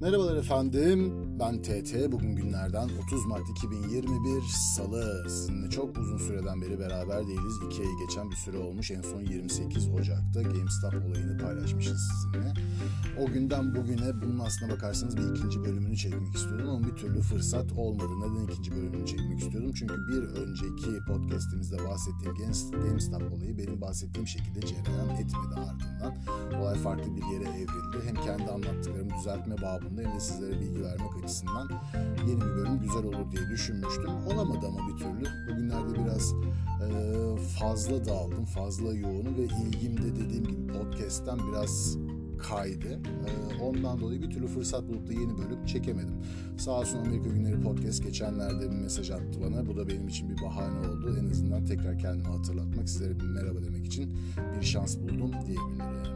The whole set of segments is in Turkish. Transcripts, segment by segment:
Merhabalar efendim, ben TT. Bugün günlerden 30 Mart 2021 Salı. Sizinle çok uzun süreden beri beraber değiliz. İki ayı geçen bir süre olmuş. En son 28 Ocak'ta GameStop olayını paylaşmışız sizinle. O günden bugüne bunun aslına bakarsanız bir ikinci bölümünü çekmek istiyordum ama bir türlü fırsat olmadı. Neden ikinci bölümünü çekmek istiyordum? Çünkü bir önceki podcastimizde bahsettiğim GameStop olayı benim bahsettiğim şekilde cereyan etmedi ardından. Olay farklı bir yere evrildi. Hem kendi anlattıklarımı düzeltme babında hem de sizlere bilgi vermek açısından yeni bir bölüm güzel olur diye düşünmüştüm. Olamadı ama bir türlü. Bugünlerde biraz e, fazla dağıldım, fazla yoğunum ve ilgim de dediğim gibi podcast'ten biraz kaydı. Ee, ondan dolayı bir türlü fırsat bulup da yeni bölüm çekemedim. Sağ olsun Amerika Günleri Podcast geçenlerde bir mesaj attı bana. Bu da benim için bir bahane oldu. En azından tekrar kendimi hatırlatmak, sizlere bir merhaba demek için bir şans buldum diyebilirim.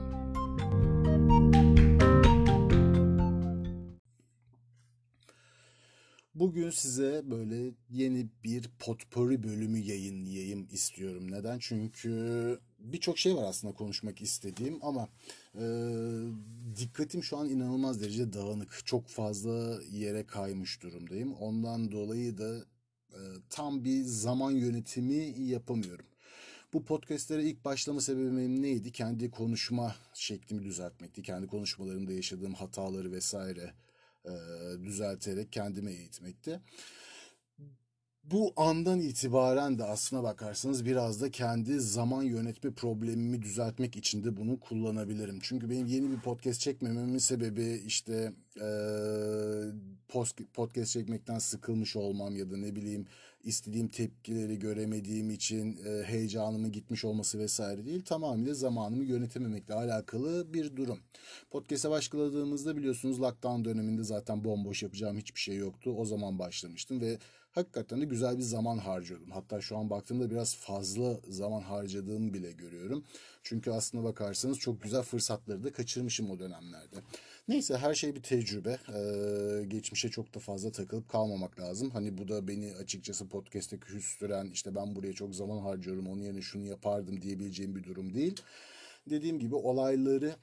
Bugün size böyle yeni bir potpourri bölümü yayınlayayım istiyorum. Neden? Çünkü birçok şey var aslında konuşmak istediğim ama e, dikkatim şu an inanılmaz derecede dağınık. Çok fazla yere kaymış durumdayım. Ondan dolayı da e, tam bir zaman yönetimi yapamıyorum. Bu podcastlere ilk başlama sebebim neydi? Kendi konuşma şeklimi düzeltmekti. Kendi konuşmalarımda yaşadığım hataları vesaire e, düzelterek kendime eğitmekti. Bu andan itibaren de aslına bakarsanız biraz da kendi zaman yönetme problemimi düzeltmek için de bunu kullanabilirim. Çünkü benim yeni bir podcast çekmememin sebebi işte e, podcast çekmekten sıkılmış olmam ya da ne bileyim istediğim tepkileri göremediğim için e, heyecanımın gitmiş olması vesaire değil. Tamamıyla zamanımı yönetememekle alakalı bir durum. Podcast'e başladığımızda biliyorsunuz lockdown döneminde zaten bomboş yapacağım hiçbir şey yoktu. O zaman başlamıştım ve hakikaten de güzel bir zaman harcıyordum. Hatta şu an baktığımda biraz fazla zaman harcadığımı bile görüyorum. Çünkü aslına bakarsanız çok güzel fırsatları da kaçırmışım o dönemlerde. Neyse her şey bir tecrübe. Ee, geçmişe çok da fazla takılıp kalmamak lazım. Hani bu da beni açıkçası podcast'te küstüren işte ben buraya çok zaman harcıyorum onun yerine şunu yapardım diyebileceğim bir durum değil. Dediğim gibi olayları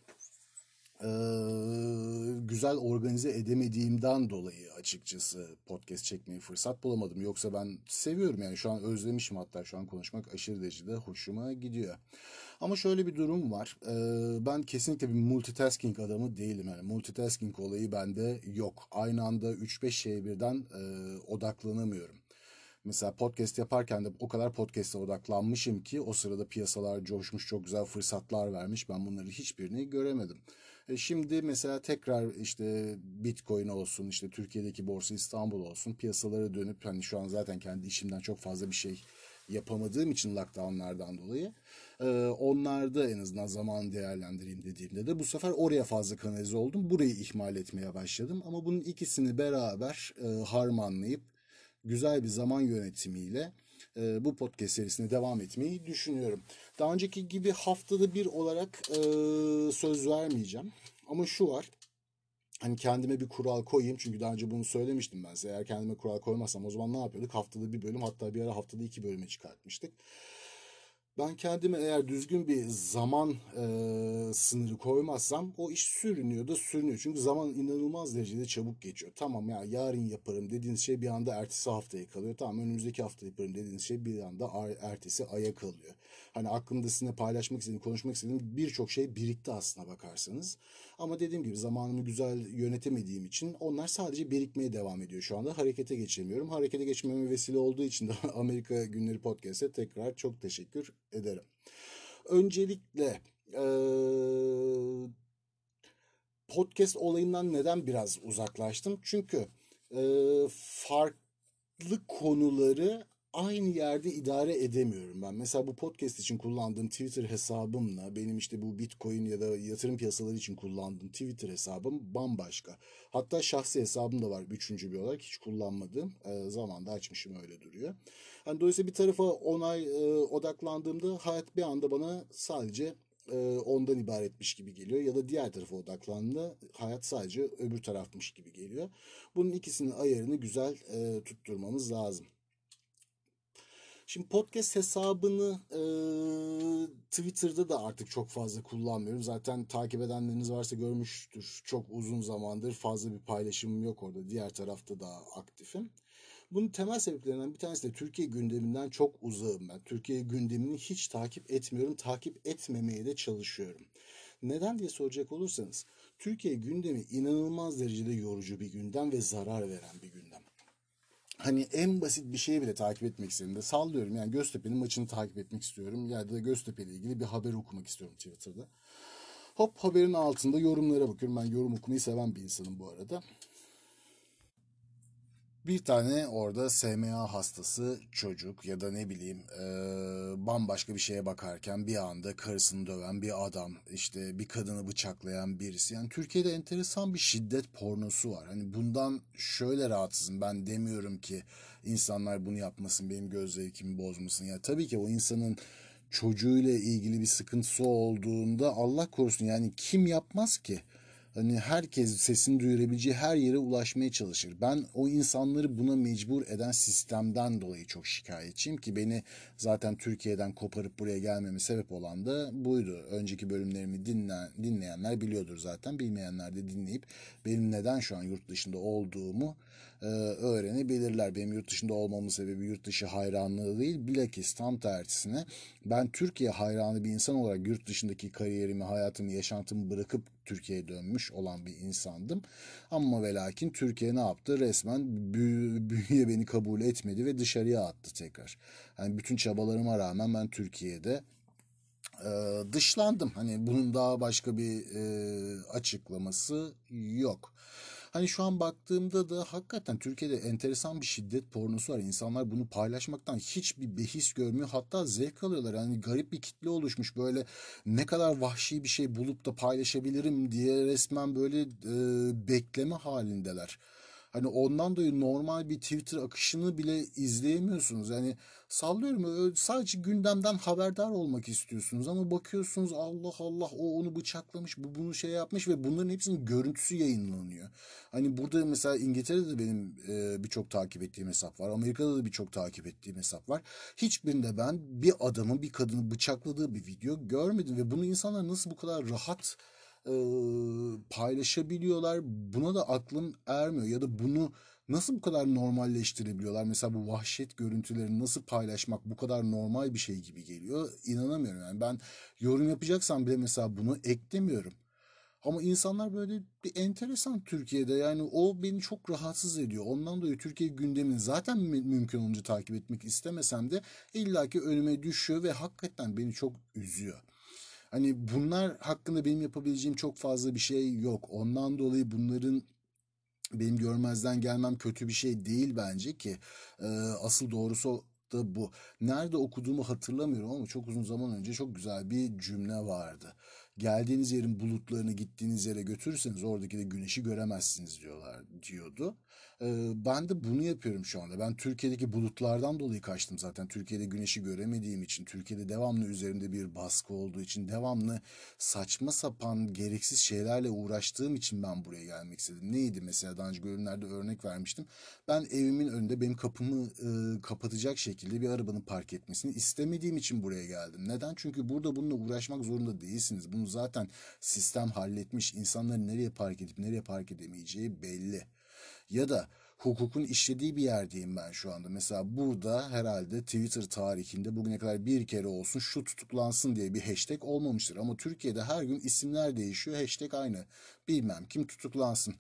e, güzel organize edemediğimden dolayı açıkçası podcast çekmeyi fırsat bulamadım. Yoksa ben seviyorum yani şu an özlemişim hatta şu an konuşmak aşırı derecede hoşuma gidiyor. Ama şöyle bir durum var. Ee, ben kesinlikle bir multitasking adamı değilim. Yani multitasking olayı bende yok. Aynı anda 3-5 şeye birden e, odaklanamıyorum. Mesela podcast yaparken de o kadar podcast'e odaklanmışım ki o sırada piyasalar coşmuş çok güzel fırsatlar vermiş. Ben bunları hiçbirini göremedim. E şimdi mesela tekrar işte Bitcoin olsun işte Türkiye'deki borsa İstanbul olsun piyasalara dönüp hani şu an zaten kendi işimden çok fazla bir şey yapamadığım için lockdownlardan dolayı e, onlarda en azından zaman değerlendireyim dediğimde de bu sefer oraya fazla kanalize oldum. Burayı ihmal etmeye başladım ama bunun ikisini beraber e, harmanlayıp güzel bir zaman yönetimiyle e, bu podcast serisine devam etmeyi düşünüyorum. Daha önceki gibi haftada bir olarak e, söz vermeyeceğim. Ama şu var. Hani kendime bir kural koyayım. Çünkü daha önce bunu söylemiştim ben size. Eğer kendime kural koymazsam o zaman ne yapıyorduk? Haftada bir bölüm hatta bir ara haftada iki bölüme çıkartmıştık. Ben kendime eğer düzgün bir zaman e, sınırı koymazsam o iş sürünüyor da sürünüyor. Çünkü zaman inanılmaz derecede çabuk geçiyor. Tamam ya yarın yaparım dediğiniz şey bir anda ertesi haftaya kalıyor. Tamam önümüzdeki hafta yaparım dediğiniz şey bir anda ertesi aya kalıyor. Hani aklımda sizinle paylaşmak istediğim, konuşmak istediğim birçok şey birikti aslına bakarsanız. Ama dediğim gibi zamanımı güzel yönetemediğim için onlar sadece birikmeye devam ediyor şu anda. Harekete geçemiyorum. Harekete geçmeme vesile olduğu için de Amerika Günleri Podcast'e tekrar çok teşekkür ederim. Öncelikle ee, podcast olayından neden biraz uzaklaştım? Çünkü e, farklı konuları aynı yerde idare edemiyorum ben. Mesela bu podcast için kullandığım Twitter hesabımla benim işte bu Bitcoin ya da yatırım piyasaları için kullandığım Twitter hesabım bambaşka. Hatta şahsi hesabım da var üçüncü bir olarak hiç kullanmadığım. E, zamanda açmışım öyle duruyor. Yani dolayısıyla bir tarafa onay e, odaklandığımda hayat bir anda bana sadece e, ondan ibaretmiş gibi geliyor ya da diğer tarafa odaklandığında hayat sadece öbür tarafmış gibi geliyor. Bunun ikisinin ayarını güzel e, tutturmamız lazım. Şimdi podcast hesabını e, Twitter'da da artık çok fazla kullanmıyorum. Zaten takip edenleriniz varsa görmüştür. Çok uzun zamandır fazla bir paylaşımım yok orada. Diğer tarafta da aktifim. Bunun temel sebeplerinden bir tanesi de Türkiye gündeminden çok uzağım ben. Türkiye gündemini hiç takip etmiyorum. Takip etmemeye de çalışıyorum. Neden diye soracak olursanız Türkiye gündemi inanılmaz derecede yorucu bir gündem ve zarar veren bir gündem. Hani en basit bir şeyi bile takip etmek istediğimde sallıyorum yani Göztepe'nin maçını takip etmek istiyorum ya da Göztepe ile ilgili bir haber okumak istiyorum Twitter'da. Hop haberin altında yorumlara bakıyorum. Ben yorum okumayı seven bir insanım bu arada. Bir tane orada SMA hastası çocuk ya da ne bileyim e, bambaşka bir şeye bakarken bir anda karısını döven bir adam işte bir kadını bıçaklayan birisi. Yani Türkiye'de enteresan bir şiddet pornosu var. Hani bundan şöyle rahatsızım ben demiyorum ki insanlar bunu yapmasın benim göz zevkimi bozmasın. Ya tabii ki o insanın çocuğuyla ilgili bir sıkıntısı olduğunda Allah korusun yani kim yapmaz ki? Hani herkes sesini duyurabileceği her yere ulaşmaya çalışır. Ben o insanları buna mecbur eden sistemden dolayı çok şikayetçiyim ki beni zaten Türkiye'den koparıp buraya gelmeme sebep olan da buydu. Önceki bölümlerimi dinleyen, dinleyenler biliyordur zaten. Bilmeyenler de dinleyip benim neden şu an yurt dışında olduğumu e, öğrenebilirler. Benim yurt dışında olmamın sebebi yurt dışı hayranlığı değil. Bilakis tam tersine ben Türkiye hayranı bir insan olarak yurt dışındaki kariyerimi, hayatımı, yaşantımı bırakıp Türkiye'ye dönmüş olan bir insandım. Ama ve lakin Türkiye ne yaptı? Resmen büyüye beni kabul etmedi ve dışarıya attı tekrar. Yani bütün çabalarıma rağmen ben Türkiye'de e, dışlandım. Hani bunun daha başka bir e, açıklaması yok. Hani şu an baktığımda da hakikaten Türkiye'de enteresan bir şiddet pornosu var. İnsanlar bunu paylaşmaktan hiçbir behis görmüyor. Hatta zevk alıyorlar. Yani garip bir kitle oluşmuş. Böyle ne kadar vahşi bir şey bulup da paylaşabilirim diye resmen böyle e, bekleme halindeler. Hani ondan dolayı normal bir Twitter akışını bile izleyemiyorsunuz. Yani sallıyorum sadece gündemden haberdar olmak istiyorsunuz ama bakıyorsunuz Allah Allah o onu bıçaklamış bu bunu şey yapmış ve bunların hepsinin görüntüsü yayınlanıyor. Hani burada mesela İngiltere'de de benim e, birçok takip ettiğim hesap var. Amerika'da da birçok takip ettiğim hesap var. Hiçbirinde ben bir adamın bir kadını bıçakladığı bir video görmedim ve bunu insanlar nasıl bu kadar rahat e, paylaşabiliyorlar. Buna da aklım ermiyor ya da bunu nasıl bu kadar normalleştirebiliyorlar? Mesela bu vahşet görüntülerini nasıl paylaşmak bu kadar normal bir şey gibi geliyor. İnanamıyorum yani ben yorum yapacaksam bile mesela bunu eklemiyorum. Ama insanlar böyle bir enteresan Türkiye'de yani o beni çok rahatsız ediyor. Ondan dolayı Türkiye gündemini zaten mümkün olunca takip etmek istemesem de illaki önüme düşüyor ve hakikaten beni çok üzüyor. Hani bunlar hakkında benim yapabileceğim çok fazla bir şey yok. Ondan dolayı bunların benim görmezden gelmem kötü bir şey değil bence ki. Ee, asıl doğrusu da bu. Nerede okuduğumu hatırlamıyorum ama çok uzun zaman önce çok güzel bir cümle vardı. Geldiğiniz yerin bulutlarını gittiğiniz yere götürürseniz oradaki de güneşi göremezsiniz diyorlar diyordu. Ben de bunu yapıyorum şu anda. Ben Türkiye'deki bulutlardan dolayı kaçtım zaten. Türkiye'de güneşi göremediğim için, Türkiye'de devamlı üzerimde bir baskı olduğu için, devamlı saçma sapan gereksiz şeylerle uğraştığım için ben buraya gelmek istedim. Neydi mesela daha önce bölümlerde örnek vermiştim. Ben evimin önünde benim kapımı e, kapatacak şekilde bir arabanın park etmesini istemediğim için buraya geldim. Neden? Çünkü burada bununla uğraşmak zorunda değilsiniz. Bunu zaten sistem halletmiş. İnsanların nereye park edip nereye park edemeyeceği belli ya da hukukun işlediği bir yerdeyim ben şu anda. Mesela burada herhalde Twitter tarihinde bugüne kadar bir kere olsun şu tutuklansın diye bir hashtag olmamıştır. Ama Türkiye'de her gün isimler değişiyor. Hashtag aynı. Bilmem kim tutuklansın.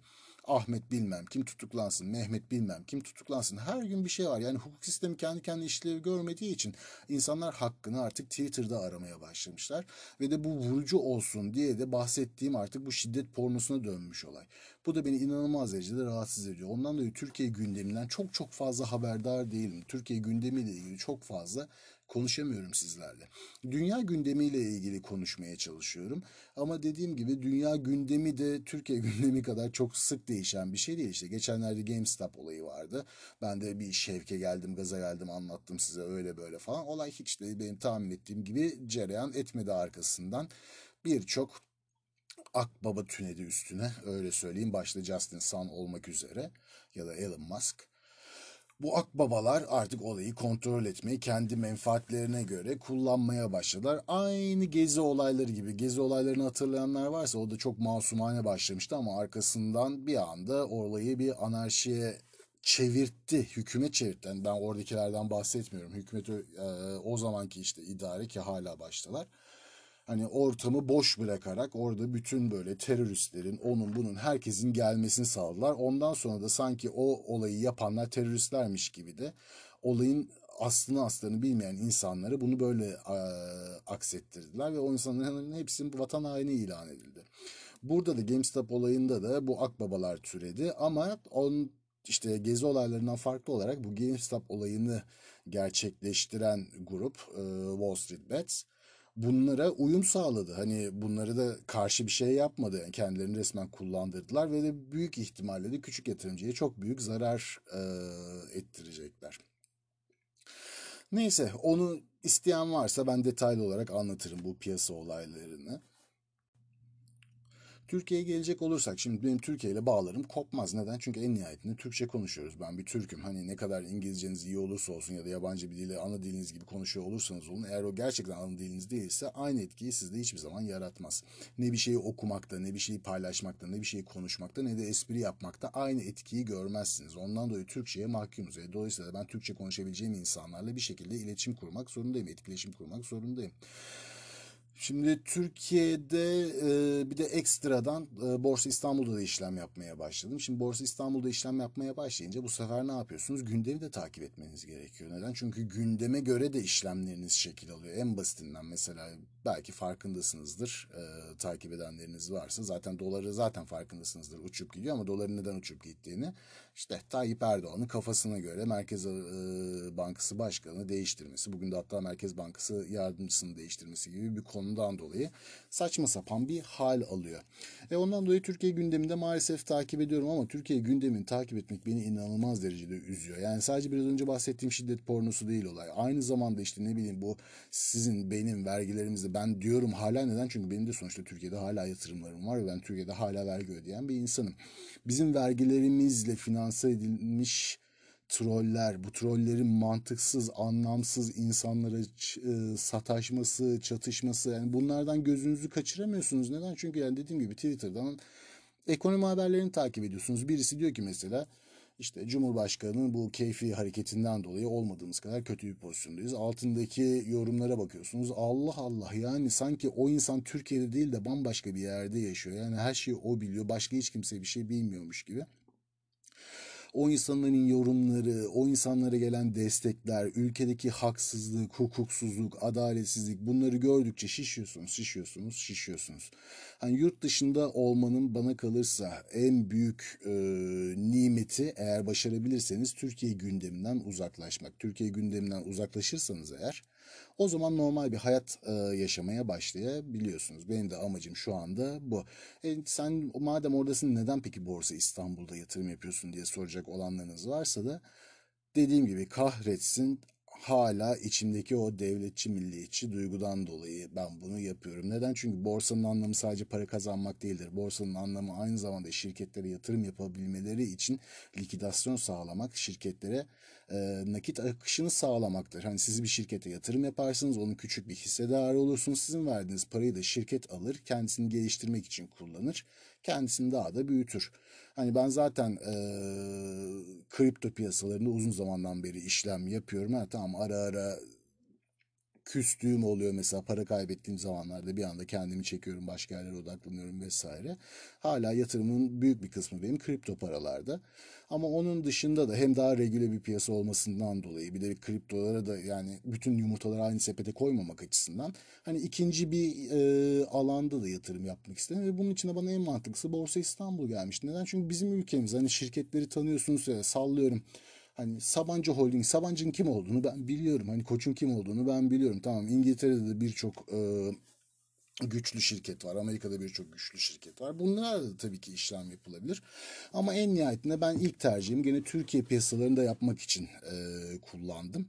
Ahmet bilmem kim tutuklansın, Mehmet bilmem kim tutuklansın. Her gün bir şey var. Yani hukuk sistemi kendi kendi işlevi görmediği için insanlar hakkını artık Twitter'da aramaya başlamışlar. Ve de bu vurucu olsun diye de bahsettiğim artık bu şiddet pornosuna dönmüş olay. Bu da beni inanılmaz derecede rahatsız ediyor. Ondan dolayı Türkiye gündeminden çok çok fazla haberdar değilim. Türkiye gündemiyle ilgili çok fazla konuşamıyorum sizlerle. Dünya gündemiyle ilgili konuşmaya çalışıyorum. Ama dediğim gibi dünya gündemi de Türkiye gündemi kadar çok sık değişen bir şey değil. İşte geçenlerde GameStop olayı vardı. Ben de bir şevke geldim, gaza geldim, anlattım size öyle böyle falan. Olay hiç de benim tahmin ettiğim gibi cereyan etmedi arkasından. Birçok Akbaba tüneli üstüne öyle söyleyeyim. Başta Justin Sun olmak üzere ya da Elon Musk Bu akbabalar artık olayı kontrol etmeyi kendi menfaatlerine göre kullanmaya başladılar. Aynı gezi olayları gibi. Gezi olaylarını hatırlayanlar varsa o da çok masumane başlamıştı ama arkasından bir anda olayı bir anarşiye çevirtti, hükümet çevirtti. Yani ben oradakilerden bahsetmiyorum. Hükümet e, o zamanki işte idare ki hala baştalar hani ortamı boş bırakarak orada bütün böyle teröristlerin, onun bunun herkesin gelmesini sağladılar. Ondan sonra da sanki o olayı yapanlar teröristlermiş gibi de olayın aslını aslını bilmeyen insanları bunu böyle e, aksettirdiler ve o insanların hepsinin vatan haini ilan edildi. Burada da GameStop olayında da bu akbabalar türedi ama on işte gezi olaylarından farklı olarak bu GameStop olayını gerçekleştiren grup e, Wall Street Bets bunlara uyum sağladı. Hani bunları da karşı bir şey yapmadı. Yani kendilerini resmen kullandırdılar ve de büyük ihtimalle de küçük yatırımcıya çok büyük zarar e, ettirecekler. Neyse onu isteyen varsa ben detaylı olarak anlatırım bu piyasa olaylarını. Türkiye'ye gelecek olursak şimdi benim Türkiye ile bağlarım kopmaz. Neden? Çünkü en nihayetinde Türkçe konuşuyoruz. Ben bir Türk'üm. Hani ne kadar İngilizceniz iyi olursa olsun ya da yabancı bir dili ana diliniz gibi konuşuyor olursanız olun. Eğer o gerçekten ana diliniz değilse aynı etkiyi sizde hiçbir zaman yaratmaz. Ne bir şeyi okumakta, ne bir şeyi paylaşmakta, ne bir şeyi konuşmakta, ne de espri yapmakta aynı etkiyi görmezsiniz. Ondan dolayı Türkçe'ye mahkumuz. E, dolayısıyla ben Türkçe konuşabileceğim insanlarla bir şekilde iletişim kurmak zorundayım, etkileşim kurmak zorundayım. Şimdi Türkiye'de e, bir de ekstradan e, Borsa İstanbul'da da işlem yapmaya başladım. Şimdi Borsa İstanbul'da işlem yapmaya başlayınca bu sefer ne yapıyorsunuz? Gündemi de takip etmeniz gerekiyor. Neden? Çünkü gündeme göre de işlemleriniz şekil alıyor. En basitinden mesela belki farkındasınızdır. E, takip edenleriniz varsa zaten doları zaten farkındasınızdır uçup gidiyor ama doların neden uçup gittiğini işte Tayyip Erdoğan'ın kafasına göre Merkez e, Bankası Başkanı değiştirmesi, bugün de hatta Merkez Bankası yardımcısını değiştirmesi gibi bir konudan dolayı saçma sapan bir hal alıyor. E ondan dolayı Türkiye gündeminde maalesef takip ediyorum ama Türkiye gündemini takip etmek beni inanılmaz derecede üzüyor. Yani sadece biraz önce bahsettiğim şiddet pornosu değil olay. Aynı zamanda işte ne bileyim bu sizin benim vergilerimizde ben diyorum hala neden? Çünkü benim de sonuçta Türkiye'de hala yatırımlarım var ve ben Türkiye'de hala vergi ödeyen bir insanım. Bizim vergilerimizle finanse edilmiş troller, bu trollerin mantıksız, anlamsız insanlara e, sataşması, çatışması yani bunlardan gözünüzü kaçıramıyorsunuz. Neden? Çünkü yani dediğim gibi Twitter'dan ekonomi haberlerini takip ediyorsunuz. Birisi diyor ki mesela işte Cumhurbaşkanı'nın bu keyfi hareketinden dolayı olmadığımız kadar kötü bir pozisyondayız. Altındaki yorumlara bakıyorsunuz. Allah Allah yani sanki o insan Türkiye'de değil de bambaşka bir yerde yaşıyor. Yani her şeyi o biliyor. Başka hiç kimse bir şey bilmiyormuş gibi o insanların yorumları, o insanlara gelen destekler, ülkedeki haksızlık, hukuksuzluk, adaletsizlik bunları gördükçe şişiyorsunuz, şişiyorsunuz, şişiyorsunuz. Hani yurt dışında olmanın bana kalırsa en büyük e, nimeti eğer başarabilirseniz Türkiye gündeminden uzaklaşmak. Türkiye gündeminden uzaklaşırsanız eğer o zaman normal bir hayat e, yaşamaya başlayabiliyorsunuz. Benim de amacım şu anda bu. E, sen madem oradasın neden peki Borsa İstanbul'da yatırım yapıyorsun diye soracak olanlarınız varsa da dediğim gibi kahretsin hala içimdeki o devletçi milliyetçi duygudan dolayı ben bunu yapıyorum. Neden? Çünkü borsanın anlamı sadece para kazanmak değildir. Borsanın anlamı aynı zamanda şirketlere yatırım yapabilmeleri için likidasyon sağlamak, şirketlere e, nakit akışını sağlamaktır. Hani siz bir şirkete yatırım yaparsınız, onun küçük bir hissedarı olursunuz. Sizin verdiğiniz parayı da şirket alır, kendisini geliştirmek için kullanır, kendisini daha da büyütür. Hani ben zaten e, kripto piyasalarında uzun zamandan beri işlem yapıyorum. Ha, tamam ara ara küstüğüm oluyor mesela para kaybettiğim zamanlarda bir anda kendimi çekiyorum başka yerlere odaklanıyorum vesaire. Hala yatırımın büyük bir kısmı benim kripto paralarda. Ama onun dışında da hem daha regüle bir piyasa olmasından dolayı bir de kriptolara da yani bütün yumurtaları aynı sepete koymamak açısından hani ikinci bir e, alanda da yatırım yapmak istedim ve bunun için de bana en mantıklısı Borsa İstanbul gelmişti. Neden? Çünkü bizim ülkemiz hani şirketleri tanıyorsunuz ya sallıyorum Hani Sabancı Holding, Sabancı'nın kim olduğunu ben biliyorum. Hani Koç'un kim olduğunu ben biliyorum. Tamam İngiltere'de de birçok e, güçlü şirket var. Amerika'da birçok güçlü şirket var. Bunlar da tabii ki işlem yapılabilir. Ama en nihayetinde ben ilk tercihim gene Türkiye piyasalarında yapmak için e, kullandım.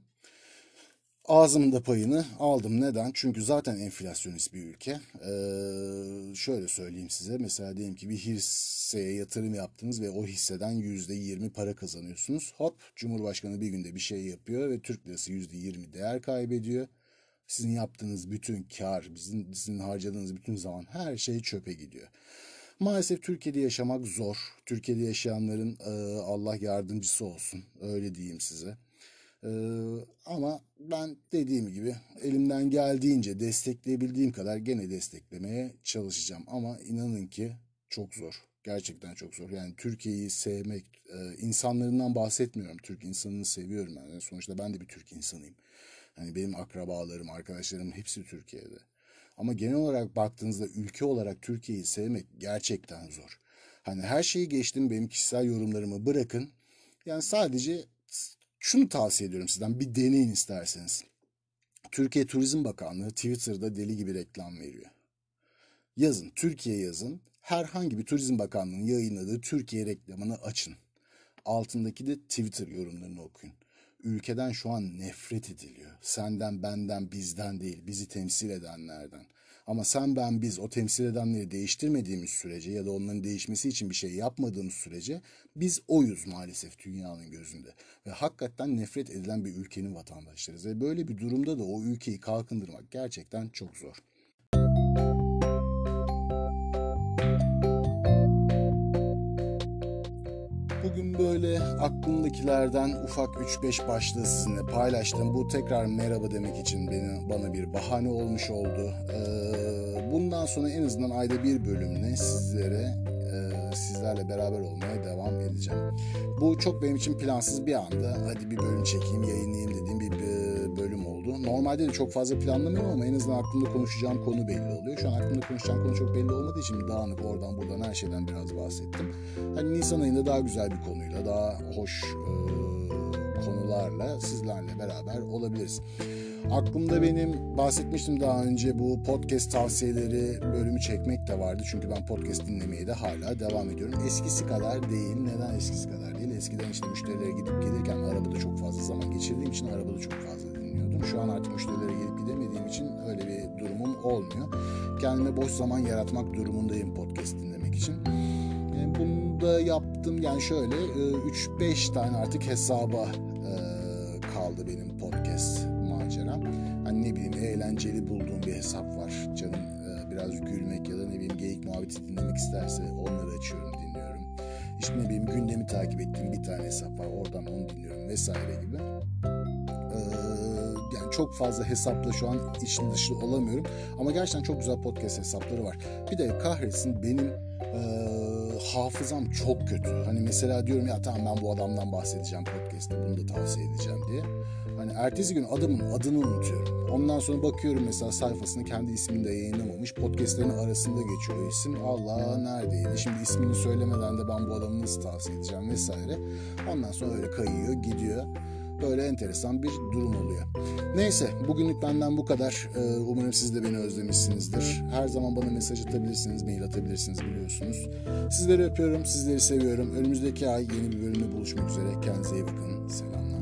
Ağzımın da payını aldım. Neden? Çünkü zaten enflasyonist bir ülke. Ee, şöyle söyleyeyim size. Mesela diyelim ki bir hisseye yatırım yaptınız ve o hisseden yüzde yirmi para kazanıyorsunuz. Hop Cumhurbaşkanı bir günde bir şey yapıyor ve Türk lirası yüzde yirmi değer kaybediyor. Sizin yaptığınız bütün kar, bizim, sizin harcadığınız bütün zaman her şey çöpe gidiyor. Maalesef Türkiye'de yaşamak zor. Türkiye'de yaşayanların e, Allah yardımcısı olsun. Öyle diyeyim size. Ee, ama ben dediğim gibi elimden geldiğince destekleyebildiğim kadar gene desteklemeye çalışacağım. Ama inanın ki çok zor. Gerçekten çok zor. Yani Türkiye'yi sevmek, e, insanlarından bahsetmiyorum. Türk insanını seviyorum yani. Sonuçta ben de bir Türk insanıyım. Hani benim akrabalarım, arkadaşlarım hepsi Türkiye'de. Ama genel olarak baktığınızda ülke olarak Türkiye'yi sevmek gerçekten zor. Hani her şeyi geçtim benim kişisel yorumlarımı bırakın. Yani sadece şunu tavsiye ediyorum sizden bir deneyin isterseniz. Türkiye Turizm Bakanlığı Twitter'da deli gibi reklam veriyor. Yazın, Türkiye yazın. Herhangi bir Turizm Bakanlığı'nın yayınladığı Türkiye reklamını açın. Altındaki de Twitter yorumlarını okuyun. Ülkeden şu an nefret ediliyor. Senden, benden, bizden değil, bizi temsil edenlerden. Ama sen ben biz o temsil edenleri değiştirmediğimiz sürece ya da onların değişmesi için bir şey yapmadığımız sürece biz oyuz maalesef dünyanın gözünde. Ve hakikaten nefret edilen bir ülkenin vatandaşlarıyız. Ve böyle bir durumda da o ülkeyi kalkındırmak gerçekten çok zor. Böyle aklımdakilerden ufak 3-5 başlığı sizinle paylaştım. Bu tekrar merhaba demek için beni, bana bir bahane olmuş oldu. Ee, bundan sonra en azından ayda bir bölümle sizlere e, sizlerle beraber olmaya devam edeceğim. Bu çok benim için plansız bir anda hadi bir bölüm çekeyim yayınlayayım dediğim bir, bir Normalde de çok fazla planlamıyorum ama en azından aklımda konuşacağım konu belli oluyor. Şu an aklımda konuşacağım konu çok belli olmadığı için dağınık oradan buradan her şeyden biraz bahsettim. Hani Nisan ayında daha güzel bir konuyla daha hoş e, konularla sizlerle beraber olabiliriz. Aklımda benim bahsetmiştim daha önce bu podcast tavsiyeleri bölümü çekmek de vardı. Çünkü ben podcast dinlemeye de hala devam ediyorum. Eskisi kadar değil. Neden eskisi kadar değil? Eskiden işte müşterilere gidip gelirken arabada çok fazla zaman geçirdiğim için arabada çok fazla dinliyordum. Şu an artık müşterilere gelip gidemediğim için öyle bir durumum olmuyor. Kendime boş zaman yaratmak durumundayım podcast dinlemek için. Bunu da yaptım yani şöyle 3-5 tane artık hesaba kaldı benim podcast maceram. Hani ne bileyim eğlenceli bulduğum bir hesap var. Canım biraz gülmek ya da ne bileyim geyik muhabbeti dinlemek isterse onları açıyorum dinliyorum. İşte ne bileyim gündemi takip ettiğim bir tane hesap var oradan onu dinliyorum vesaire gibi. Çok fazla hesapla şu an içli dışı olamıyorum. Ama gerçekten çok güzel podcast hesapları var. Bir de kahretsin benim e, hafızam çok kötü. Hani mesela diyorum ya tamam ben bu adamdan bahsedeceğim podcast'te bunu da tavsiye edeceğim diye. Hani ertesi gün adamın adını unutuyorum. Ondan sonra bakıyorum mesela sayfasını kendi ismini de yayınlamamış. Podcast'lerin arasında geçiyor isim. Allah neredeydi? Şimdi ismini söylemeden de ben bu adamı nasıl tavsiye edeceğim vesaire. Ondan sonra öyle kayıyor gidiyor. Böyle enteresan bir durum oluyor. Neyse bugünlük benden bu kadar. Umarım siz de beni özlemişsinizdir. Her zaman bana mesaj atabilirsiniz, mail atabilirsiniz biliyorsunuz. Sizleri öpüyorum, sizleri seviyorum. Önümüzdeki ay yeni bir bölümde buluşmak üzere. Kendinize iyi bakın. Selamlar.